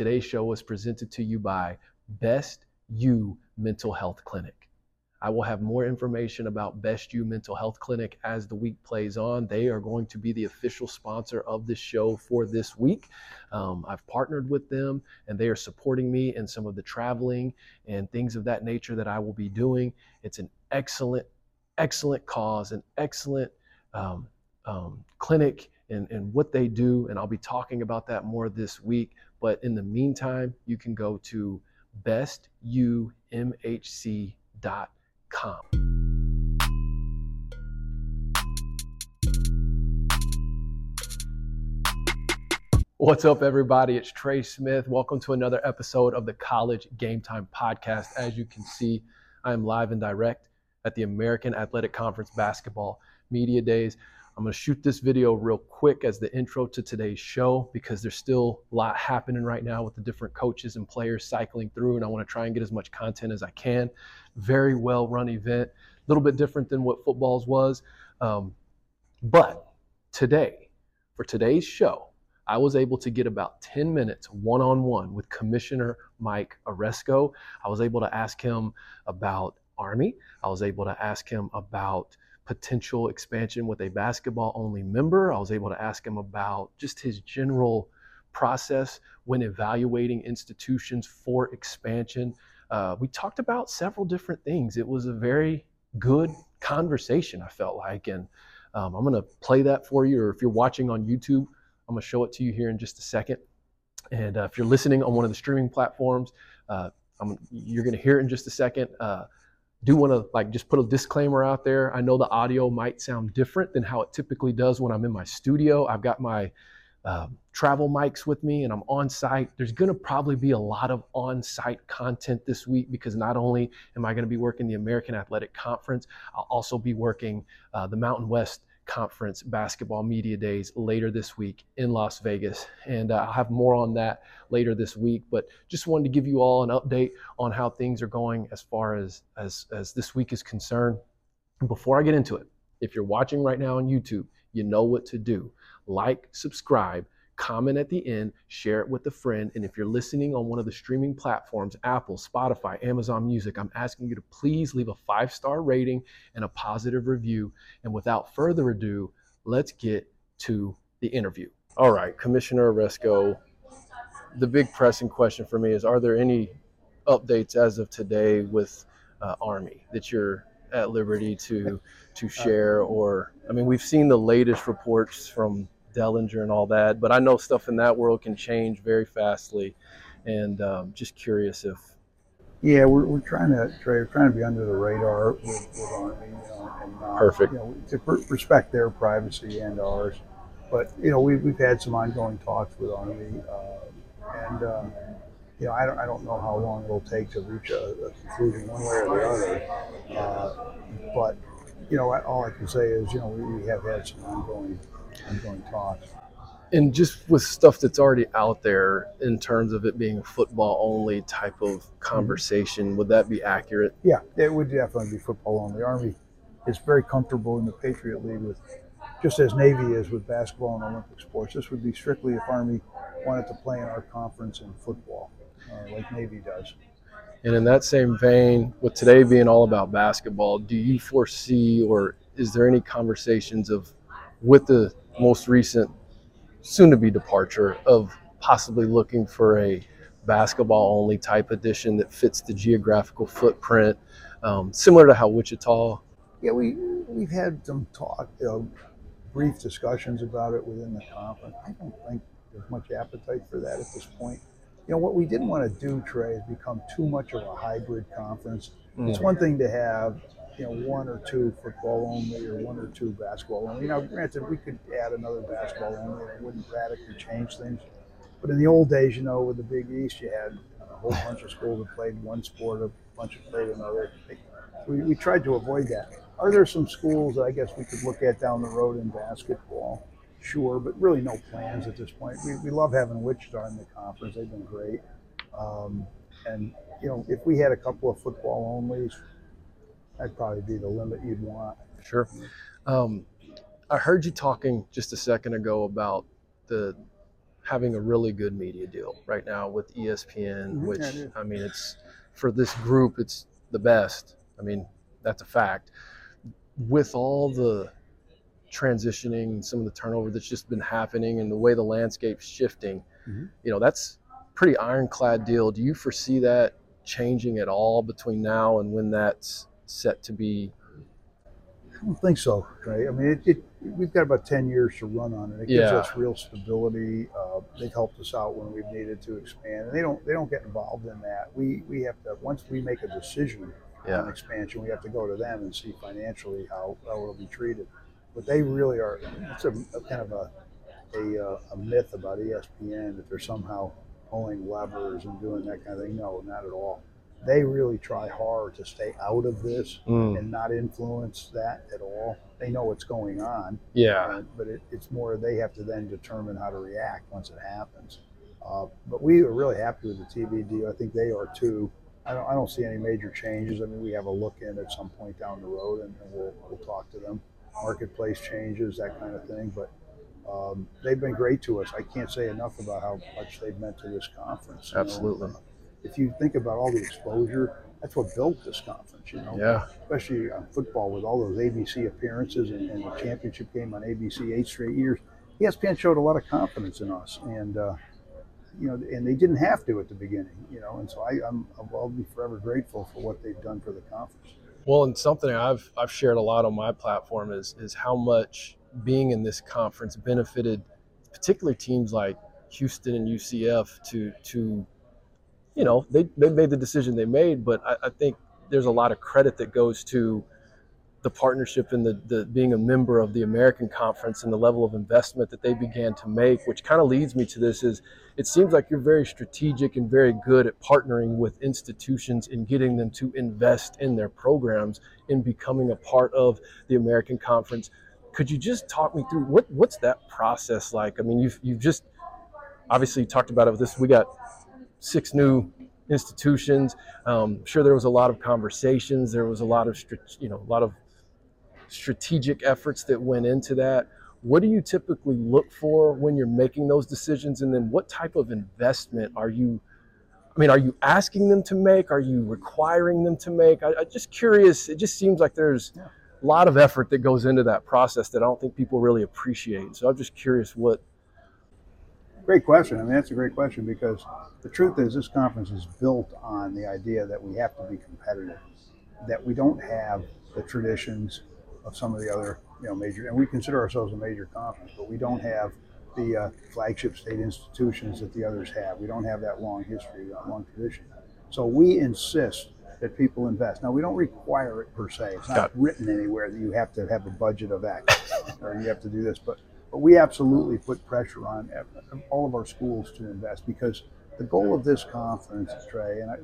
Today's show was presented to you by Best You Mental Health Clinic. I will have more information about Best You Mental Health Clinic as the week plays on. They are going to be the official sponsor of this show for this week. Um, I've partnered with them and they are supporting me in some of the traveling and things of that nature that I will be doing. It's an excellent, excellent cause, an excellent um, um, clinic and, and what they do. And I'll be talking about that more this week. But in the meantime, you can go to bestumhc.com com. What's up, everybody? It's Trey Smith. Welcome to another episode of the College Game Time Podcast. As you can see, I am live and direct at the American Athletic Conference Basketball Media Days. I'm going to shoot this video real quick as the intro to today's show because there's still a lot happening right now with the different coaches and players cycling through, and I want to try and get as much content as I can. Very well run event, a little bit different than what football's was. Um, but today, for today's show, I was able to get about 10 minutes one on one with Commissioner Mike Aresco. I was able to ask him about Army. I was able to ask him about potential expansion with a basketball only member. I was able to ask him about just his general process when evaluating institutions for expansion. Uh, we talked about several different things. It was a very good conversation, I felt like. And um, I'm going to play that for you, or if you're watching on YouTube, I'm going to show it to you here in just a second. And uh, if you're listening on one of the streaming platforms, uh, you're going to hear it in just a second. Do want to like just put a disclaimer out there. I know the audio might sound different than how it typically does when I'm in my studio. I've got my um, travel mics with me and I'm on site. There's going to probably be a lot of on site content this week because not only am I going to be working the American Athletic Conference, I'll also be working uh, the Mountain West Conference basketball media days later this week in Las Vegas. And uh, I'll have more on that later this week. But just wanted to give you all an update on how things are going as far as, as, as this week is concerned. Before I get into it, if you're watching right now on YouTube, you know what to do. Like, subscribe, comment at the end, share it with a friend. And if you're listening on one of the streaming platforms, Apple, Spotify, Amazon Music, I'm asking you to please leave a five star rating and a positive review. And without further ado, let's get to the interview. All right, Commissioner Aresco, the big pressing question for me is Are there any updates as of today with uh, Army that you're at liberty to to share or I mean we've seen the latest reports from Dellenger and all that. But I know stuff in that world can change very fastly, and um, just curious if. Yeah, we're, we're trying to Trey, we're trying to be under the radar with, with Army, you know, and uh, perfect. You know, to respect their privacy and ours. But you know, we've, we've had some ongoing talks with Army, uh, and uh, you know, I don't, I don't know how long it'll take to reach a, a conclusion one way or the other. Uh, but you know, all I can say is, you know, we, we have had some ongoing ongoing talks. And just with stuff that's already out there in terms of it being a football only type of conversation, would that be accurate? Yeah, it would definitely be football only. Army is very comfortable in the Patriot League with, just as Navy is with basketball and Olympic sports. This would be strictly if Army wanted to play in our conference in football, uh, like Navy does. And in that same vein, with today being all about basketball, do you foresee or is there any conversations of with the most recent soon to be departure of possibly looking for a basketball only type edition that fits the geographical footprint, um, similar to how Wichita. Yeah, we we've had some talk, you know, brief discussions about it within the conference. I don't think there's much appetite for that at this point. You know, what we didn't want to do, Trey, is become too much of a hybrid conference. Mm. It's one thing to have you know, one or two football only or one or two basketball only. Now, granted, we could add another basketball only it wouldn't radically change things. But in the old days, you know, with the Big East, you had a whole bunch of schools that played one sport, a bunch that played another. We, we tried to avoid that. Are there some schools that I guess we could look at down the road in basketball? Sure, but really no plans at this point. We, we love having Wichita in the conference. They've been great. Um, and, you know, if we had a couple of football onlys, that'd probably be the limit you'd want. Sure. Um, I heard you talking just a second ago about the having a really good media deal right now with ESPN, Mhm, which yeah. I mean, it's for this group, it's the best. I mean, that's a fact. With all the transitioning, some of the turnover that's just been happening, and the way the landscape's shifting, Mhm. you know, that's pretty ironclad deal. Do you foresee that changing at all between now and when that's set to be? I don't think so, Trey. I mean, it, it, we've got about 10 years to run on it. It gives Yeah. us real stability. Uh, they've helped us out when we've needed to expand. And they don't they don't get involved in that. We we have to once we make a decision on expansion, we have to go to them and see financially how, how it'll be treated. But they really are. It's a, a kind of a a, uh, a myth about ESPN that they're somehow pulling levers and doing that kind of thing. No, not at all. They really try hard to stay out of this Mm, and not influence that at all. They know what's going on, yeah, uh, but it, it's more they have to then determine how to react once it happens. Uh, but we are really happy with the TV deal. I think they are too. I don't, I don't see any major changes. I mean, we have a look in at some point down the road, and, and we'll, we'll talk to them. Marketplace changes, that kind of thing. But um, they've been great to us. I can't say enough about how much they've meant to this conference. you know. Uh, if you think about all the exposure, that's what built this conference. You know, yeah, especially on football with all those ABC appearances and, and the championship game on ABC eight straight years. ESPN showed a lot of confidence in us, and uh, you know, and they didn't have to at the beginning, you know, and so I, I'm I'll be forever grateful for what they've done for the conference. Well, and something I've I've shared a lot on my platform is is how much being in this conference benefited, particularly teams like Houston and UCF to to, you know, they they made the decision they made, but I, I think there's a lot of credit that goes to the partnership and the, the being a member of the American Conference and the level of investment that they began to make, which kind of leads me to this is it seems like you're very strategic and very good at partnering with institutions and getting them to invest in their programs in becoming a part of the American Conference. Could you just talk me through what what's that process like? I mean, you've you've just obviously talked about it with this. We got six new institutions. Um, sure, there was a lot of conversations. There was a lot of you know a lot of strategic efforts that went into that. What do you typically look for when you're making those decisions? And then what type of investment are you, I mean, are you asking them to make? Are you requiring them to make? I, I'm just curious. It just seems like there's a lot of effort that goes into that process that I don't think people really appreciate. So I'm just curious what, Great question. I mean, that's a great question because the truth is, this conference is built on the idea that we have to be competitive, that we don't have the traditions of some of the other, you know, major, and we consider ourselves a major conference, but we don't have the uh, flagship state institutions that the others have. We don't have that long history, that long tradition. So we insist that people invest. Now, we don't require it per se. It's not written anywhere that you have to have a budget of X or you have to do this, but but we absolutely put pressure on all of our schools to invest because the goal of this conference, Trey, and I,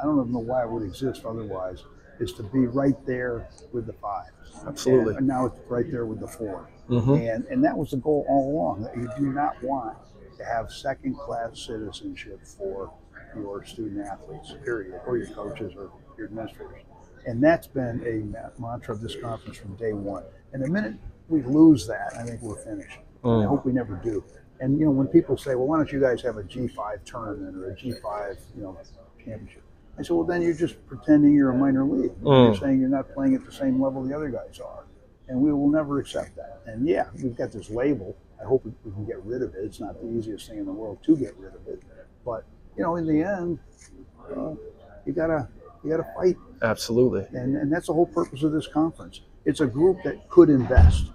I don't even know why it would exist otherwise, is to be right there with the five. absolutely. And now it's right there with the 4 hmm And and that was the goal all along. That you do not want to have second class citizenship for your student athletes, period, or your coaches or your administrators. And that's been a mantra of this conference from day one. And the minute we lose that, I think we're finished. I Mm. hope we never do. And you know, when people say, "Well, why don't you guys have a G5 tournament or a G5, you know, championship?" I said, "Well, then you're just pretending you're a minor league. Mm. You're saying you're not playing at the same level the other guys are." and we will never accept that. And yeah, we've got this label. I hope we we can get rid of it. It's not the easiest thing in the world to get rid of it, but you know, in the end, uh, you gotta you gotta fight, Absolutely. and and that's the whole purpose of this conference. It's a group that could invest.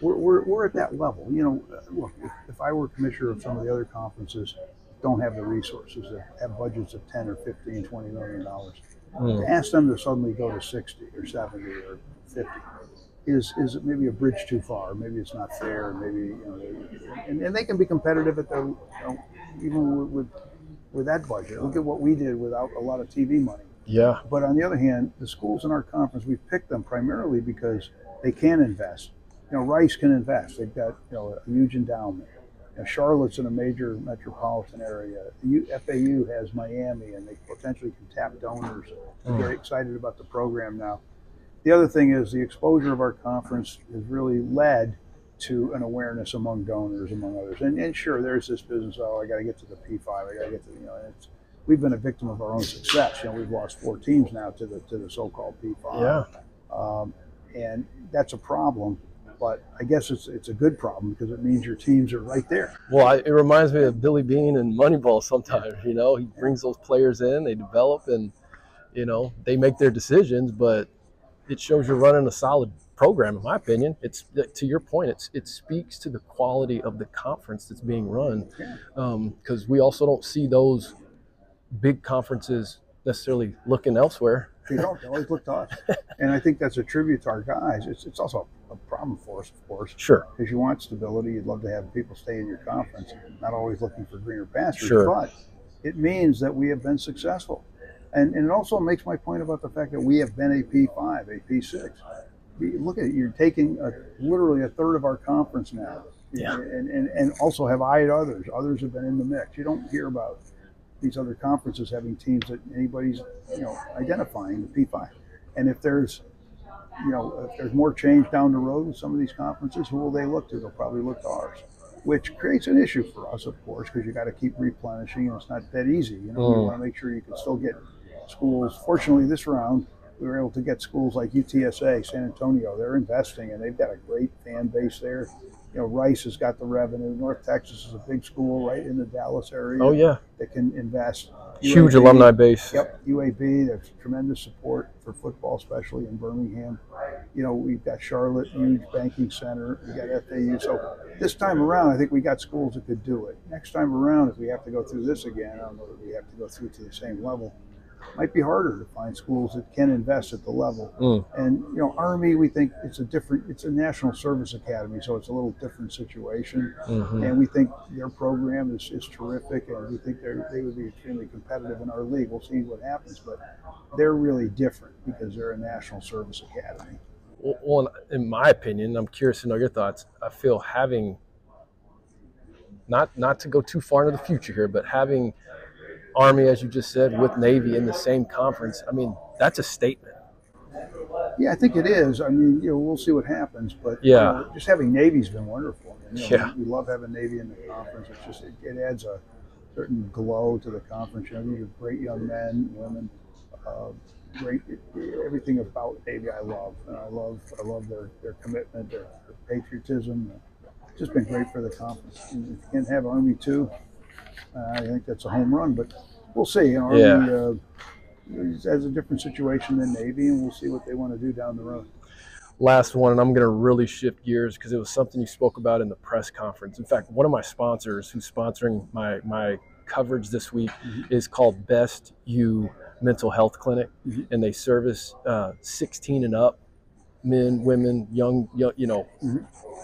We're, we're, we're at that level. You know, uh, look, if, if I were commissioner of some of the other conferences, don't have the resources that have budgets of 10 or 15, 20 million dollars Mm. to ask them to suddenly go to 60 or 70 or 50 is is maybe a bridge too far maybe it's not fair maybe you know they, and, and they can be competitive at the you know, even with, with with that budget look at what we did without a lot of tv money Yeah. but on the other hand the schools in our conference we've picked them primarily because they can invest you know rice can invest they've got you know a huge endowment you know, Charlotte's in a major metropolitan area. The U- FAU has Miami, and they potentially can tap donors. They're very excited about the program now. The other thing is the exposure of our conference has really led to an awareness among donors, among others. And, and sure, there's this business. Oh, I got to get to the P5. I got to get to you know. It's, we've been a victim of our own success. You know, we've lost four teams now to the to the so-called P5. Yeah. Um, and that's a problem. But I guess it's it's a good problem because it means your teams are right there. Well, I, it reminds me of Billy Beane and Moneyball sometimes. You know, he brings those players in, they develop, and you know they make their decisions. But it shows you're running a solid program, in my opinion. It's to your point. It's it speaks to the quality of the conference that's being run, because um, we also don't see those big conferences necessarily looking elsewhere. They don't. They always look to us. And I think that's a tribute to our guys. It's, it's also a problem for us, of course, Sure. because you want stability. You'd love to have people stay in your conference, not always looking for greener pastures. Sure. But it means that we have been successful. And, and it also makes my point about the fact that we have been a P5, a P6. We- Look at it. You're taking a, literally a third of our conference now. Yeah. And, and, and also have eyed others. Others have been in the mix. You don't hear about these other conferences having teams that anybody's you know identifying the P5. And if there's you know if there's more change down the road with some of these conferences, who will they look to? They'll probably look to ours, which creates an issue for us, of course, because you got to keep replenishing, and it's not that easy. You know, you Mm. want to make sure you can still get schools. Fortunately, this round we were able to get schools like UTSA, San Antonio. They're investing, and they've got a great fan base there. You know, Rice has got the revenue. North Texas is a big school right in the Dallas area Oh yeah, that can invest. Huge UAB alumni base. Yep, UAB. There's tremendous support for football, especially in Birmingham. You know, we've got Charlotte, huge banking center. We got FAU. So this time around, I think we got schools that could do it. Next time around, if we have to go through this again, I don't know that we have to go through to the same level. Might be harder to find schools that can invest at the level. Mm. And you know, Army, we think it's a different. It's a national service academy, so it's a little different situation Mhm. and we think their program is, is terrific, and we think they they would be extremely competitive in our league. We'll see what happens, but they're really different because they're a national service academy. Well, in my opinion, I'm curious to know your thoughts. I feel having not not to go too far into the future here, but having Army, as you just said, with Navy in the same conference. I mean, that's a statement. Yeah, I think it is. I mean, you know, we'll see what happens, but you Yeah. know, just having Navy's been wonderful. You know, Yeah. we, we love having Navy in the conference. It's just it, it adds a certain glow to the conference. You know, these are great young men, women. Uh, great everything about Navy I love, and I love I love their, their commitment, their, their patriotism. It's just been great for the conference. And you can have Army too, I think that's a home run. But we'll see. Army Yeah. uh, has a different situation than Navy, and we'll see what they want to do down the road. Last one, and I'm going to really shift gears because it was something you spoke about in the press conference. In fact, one of my sponsors who's sponsoring my my coverage this week Mhm. is called Best You Mental Health Clinic, Mhm. and they service uh, 16 and up men, women, young, young you know,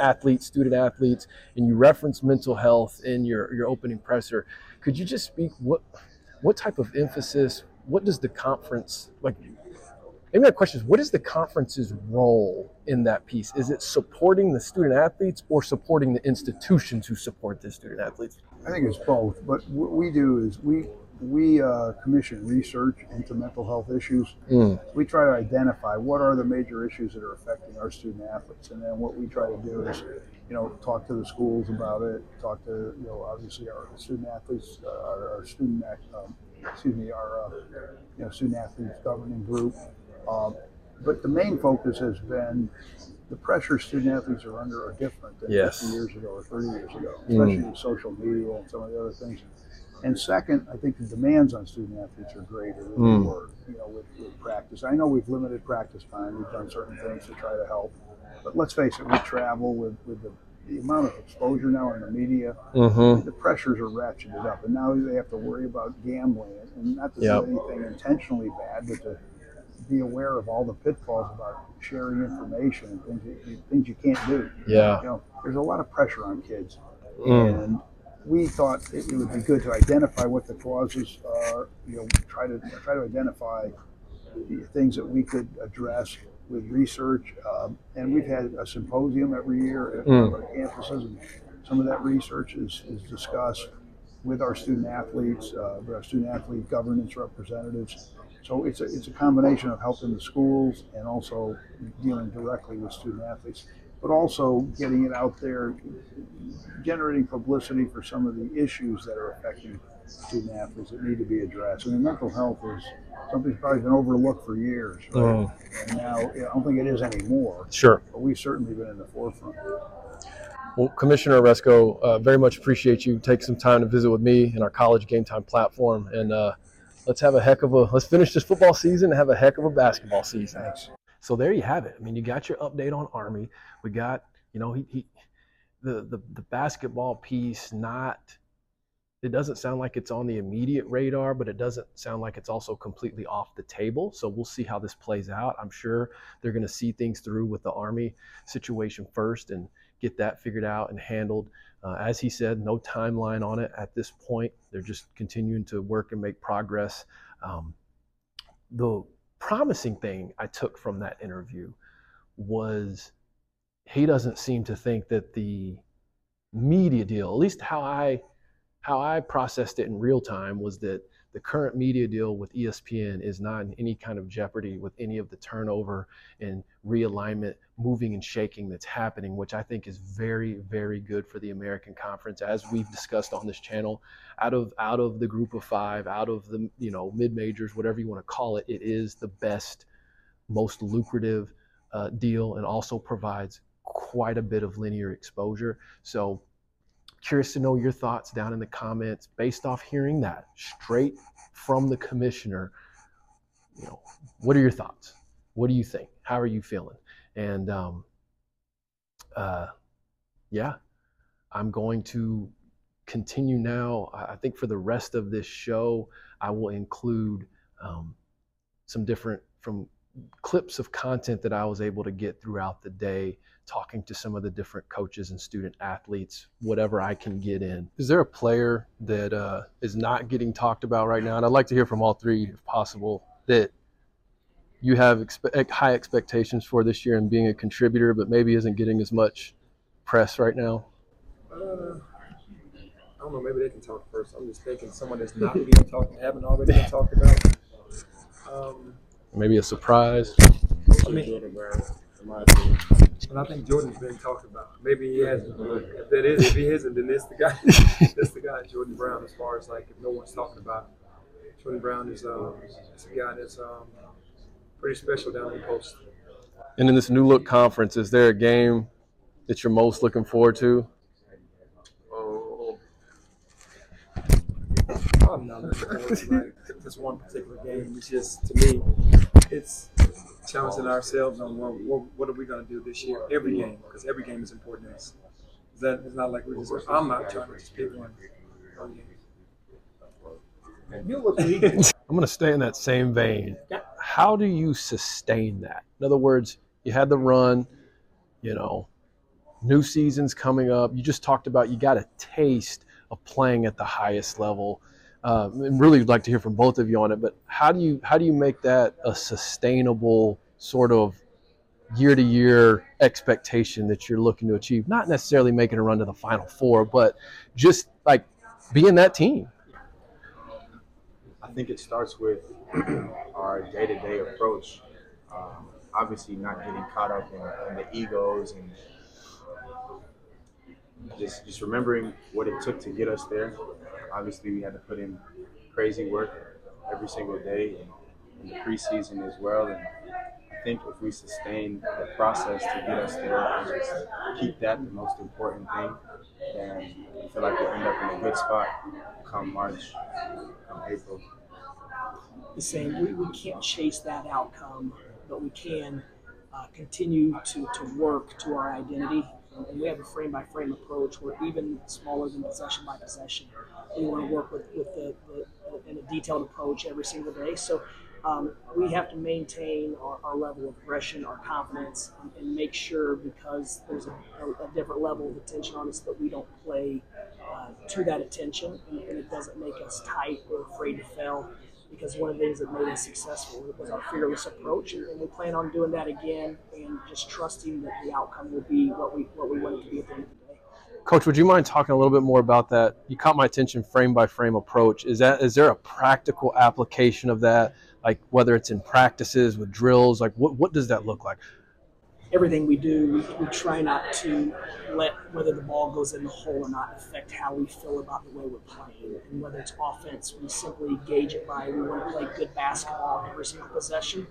athletes, student athletes. And you reference mental health in your your opening presser. Could you just speak what what type of emphasis? What does the conference like? Maybe my question is, what is the conference's role in that piece? Is it supporting the student athletes or supporting the institutions who support the student athletes? I think it's both. But what we do is we we uh, commission research into mental health issues. Mm. We try to identify what are the major issues that are affecting our student athletes, and then what we try to do is, you know, talk to the schools about it. Talk to you know obviously our student athletes, uh, our, our student um, excuse me our uh, you know student athletes governing group. Um, but the main focus has been the pressure student athletes are under are different than Yes. 50 years ago or 30 years ago, Mm. especially with social media and some of the other things. And second, I think the demands on student athletes are greater than Mm. they were, you know, with, with practice. I know we've limited practice time. We've done certain things to try to help. But let's face it, we travel with, with the, the amount of exposure now in the media, Mm-hmm. the pressures are ratcheted up. And now they have to worry about gambling. And not to Yep. do anything intentionally bad, but to be aware of all the pitfalls about sharing information and things you, things you can't do. Yeah. You know, there's a lot of pressure on kids Mm. and we thought it, it would be good to identify what the causes are. You know, try to try to identify the things that we could address with research. Um, and we've had a symposium every year at Mm. our campuses, and some of that research is, is discussed with our student athletes, uh, with our student athlete governance representatives. So it's a, it's a combination of helping the schools and also dealing directly with student athletes. But also getting it out there, generating publicity for some of the issues that are affecting student athletes that need to be addressed. I mean, mental health is something that's probably been overlooked for years, right? Mm, And now, I don't think it is anymore, sure. but we've certainly been in the forefront. Well, Commissioner Aresco, uh, very much appreciate you taking some time to visit with me and our college game time platform. And uh, let's have a heck of a let's finish this football season and have a heck of a basketball season. Thanks. So there you have it. I mean, you got your update on Army. We got, you know, he, he the, the the basketball piece not it doesn't sound like it's on the immediate radar, but it doesn't sound like it's also completely off the table. So we'll see how this plays out. I'm sure they're going to see things through with the Army situation first and get that figured out and handled. Uh, as he said, no timeline on it at this point. They're just continuing to work and make progress. Um, the promising thing I took from that interview was he doesn't seem to think that the media deal, at least how I how I processed it in real time, was that the current media deal with ESPN is not in any kind of jeopardy with any of the turnover and realignment, moving and shaking that's happening, which I think is very, very good for the American Conference, as we've discussed on this channel. Out of out of the group of five, out of the you know mid majors, whatever you want to call it, it is the best, most lucrative uh, deal, and also provides quite a bit of linear exposure. So curious to know your thoughts down in the comments based off hearing that straight from the commissioner. You know what are your thoughts? What do you think? How are you feeling? And um, uh, yeah i'm going to continue now. I think for the rest of this show i will include um, some different from clips of content that i was able to get throughout the day talking to some of the different coaches and student athletes, whatever I can get in. Is there a player that uh, is not getting talked about right now? And I'd like to hear from all three, if possible, that you have expe- high expectations for this year and being a contributor, but maybe isn't getting as much press right now. Uh, I don't know. Maybe they can talk first. I'm just thinking someone that's not being talked, haven't already been talked about. Um, Maybe a surprise. I mean, Jordan Brown, in my opinion. and I think Jordan's been talked about. Maybe he hasn't. But if that is, if he isn't, then that's the guy. that's the guy, Jordan Brown. As far as like, if no one's talking about, it. Jordan Brown is um, is a guy that's um, pretty special down the coast. And in this new look conference, is there a game that you're most looking forward to? Oh, I'm not looking forward to like this one particular game. It's just to me, it's challenging ourselves on what, what, what are we going to do this year? Every game, because every game is important to us. That it's not like we're just. I'm not trying to just pick one. one game. You look I'm going to stay in that same vein. How do you sustain that? In other words, you had the run, you know, new season's coming up. You just talked about you got a taste of playing at the highest level. Uh, and really like to hear from both of you on it. But how do you how do you make that a sustainable sort of year to year expectation that you're looking to achieve? Not necessarily making a run to the Final Four, but just like being that team. I think it starts with our day to day approach. Um, obviously, not getting caught up in, in the egos and just just remembering what it took to get us there. Obviously, we had to put in crazy work every single day in the preseason as well. And I think if we sustain the process to get us there and just keep that the most important thing, then I feel like we'll end up in a good spot come March, come April. the same. We, we can't chase that outcome, but we can uh, continue to, to work to our identity. And we have a frame by frame approach. We're even smaller than possession by possession. We want to work with, with the, the, in a detailed approach every single day. So um, we have to maintain our, our level of aggression, our confidence, and, and make sure because there's a, a, a different level of attention on us that we don't play uh, to that attention and, and it doesn't make us tight or afraid to fail because one of the things that made us successful was our fearless approach, and, we plan on doing that again, and just trusting that the outcome will be what we what we want it to be at the end of the day. Coach, would you mind talking a little bit more about that? You caught my attention frame by frame approach. Is that is there a practical application of that? Like whether it's in practices with drills, like what what does that look like? Everything we do, we, we try not to let whether the ball goes in the hole or not affect how we feel about the way we're playing. And whether it's offense, we simply gauge it by we want to play good basketball every single possession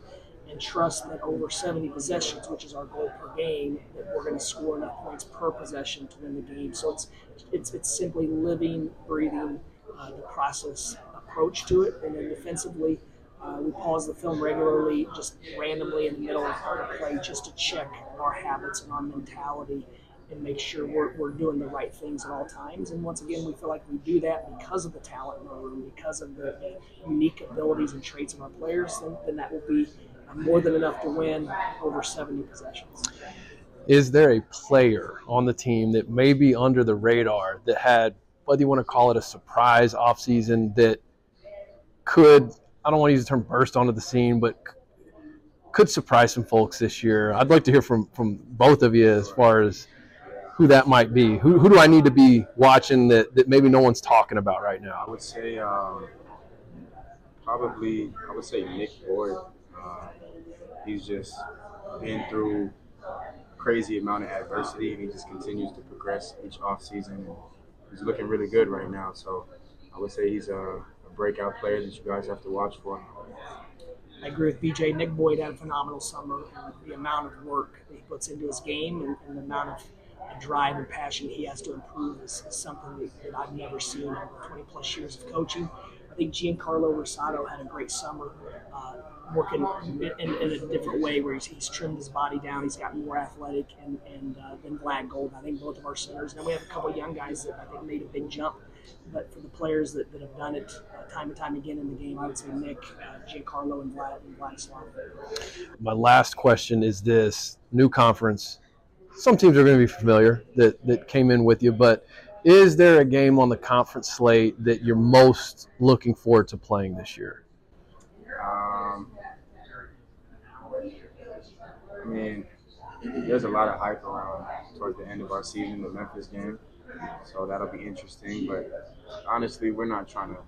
and trust that over 70 possessions, which is our goal per game, that we're going to score enough points per possession to win the game. So it's it's it's simply living, breathing uh, the process approach to it, and then defensively. Uh, we pause the film regularly, just randomly in the middle of the play, just to check our habits and our mentality and make sure we're, we're doing the right things at all times. And once again, we feel like we do that because of the talent in the room, because of the, the unique abilities and traits of our players, then, then that will be more than enough to win over 70 possessions. Is there a player on the team that may be under the radar that had, whether you want to call it a surprise offseason, that could, I don't want to use the term burst onto the scene, but could surprise some folks this year? I'd like to hear from, from both of you as far as who that might be. Who, who do I need to be watching that, that maybe no one's talking about right now? I would say um, probably, I would say Nick Boyd. Uh, he's just been through crazy amount of adversity and he just continues to progress each off season he's looking really good right now. So I would say he's a, a breakout player that you guys have to watch for. I agree with BJ. Nick Boyd had a phenomenal summer. And the amount of work that he puts into his game and, and the amount of drive and passion he has to improve is, is something that, I've never seen in 20 plus years of coaching. I think Giancarlo Rosado had a great summer. Uh, working in, in, a different way where he's, he's, trimmed his body down. He's gotten more athletic and, and uh, than Vlad Gold. I think both of our centers. And then we have a couple young guys that I think made a big jump. But for the players that, that have done it uh, time and time again in the game, I would say Nick, uh, Giancarlo, and Vlad and Vladislav. My last question is this: new conference. Some teams are going to be familiar that that came in with you, but is there a game on the conference slate that you're most looking forward to playing this year? Um, I mean, there's a lot of hype around towards the end of our season, the Memphis game. So that'll be interesting. But honestly, we're not trying to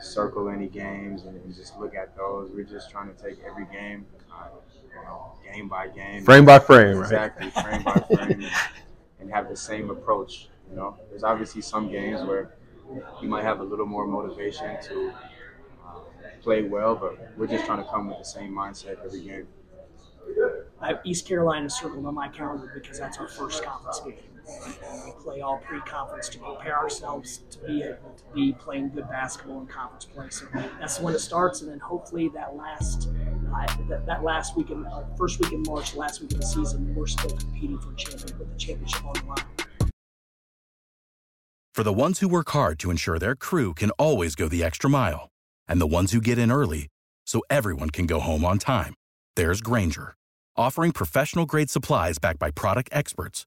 circle any games and, and just look at those. We're just trying to take every game, uh, you know, game by game, frame by frame, exactly, right? frame by frame, and, and have the same approach. You know, there's obviously some games where you might have a little more motivation to uh, play well, but we're just trying to come with the same mindset every game. I have East Carolina circled on my calendar because that's our first conference game. We play all pre-conference to prepare ourselves to be able to be playing good basketball in conference play. So that's when it starts, and then hopefully that last uh, that, that, last week in uh, first week in March, last week of the season, we're still competing for a champion with the championship on the line. For the ones who work hard to ensure their crew can always go the extra mile, and the ones who get in early so everyone can go home on time, there's Grainger offering professional grade supplies backed by product experts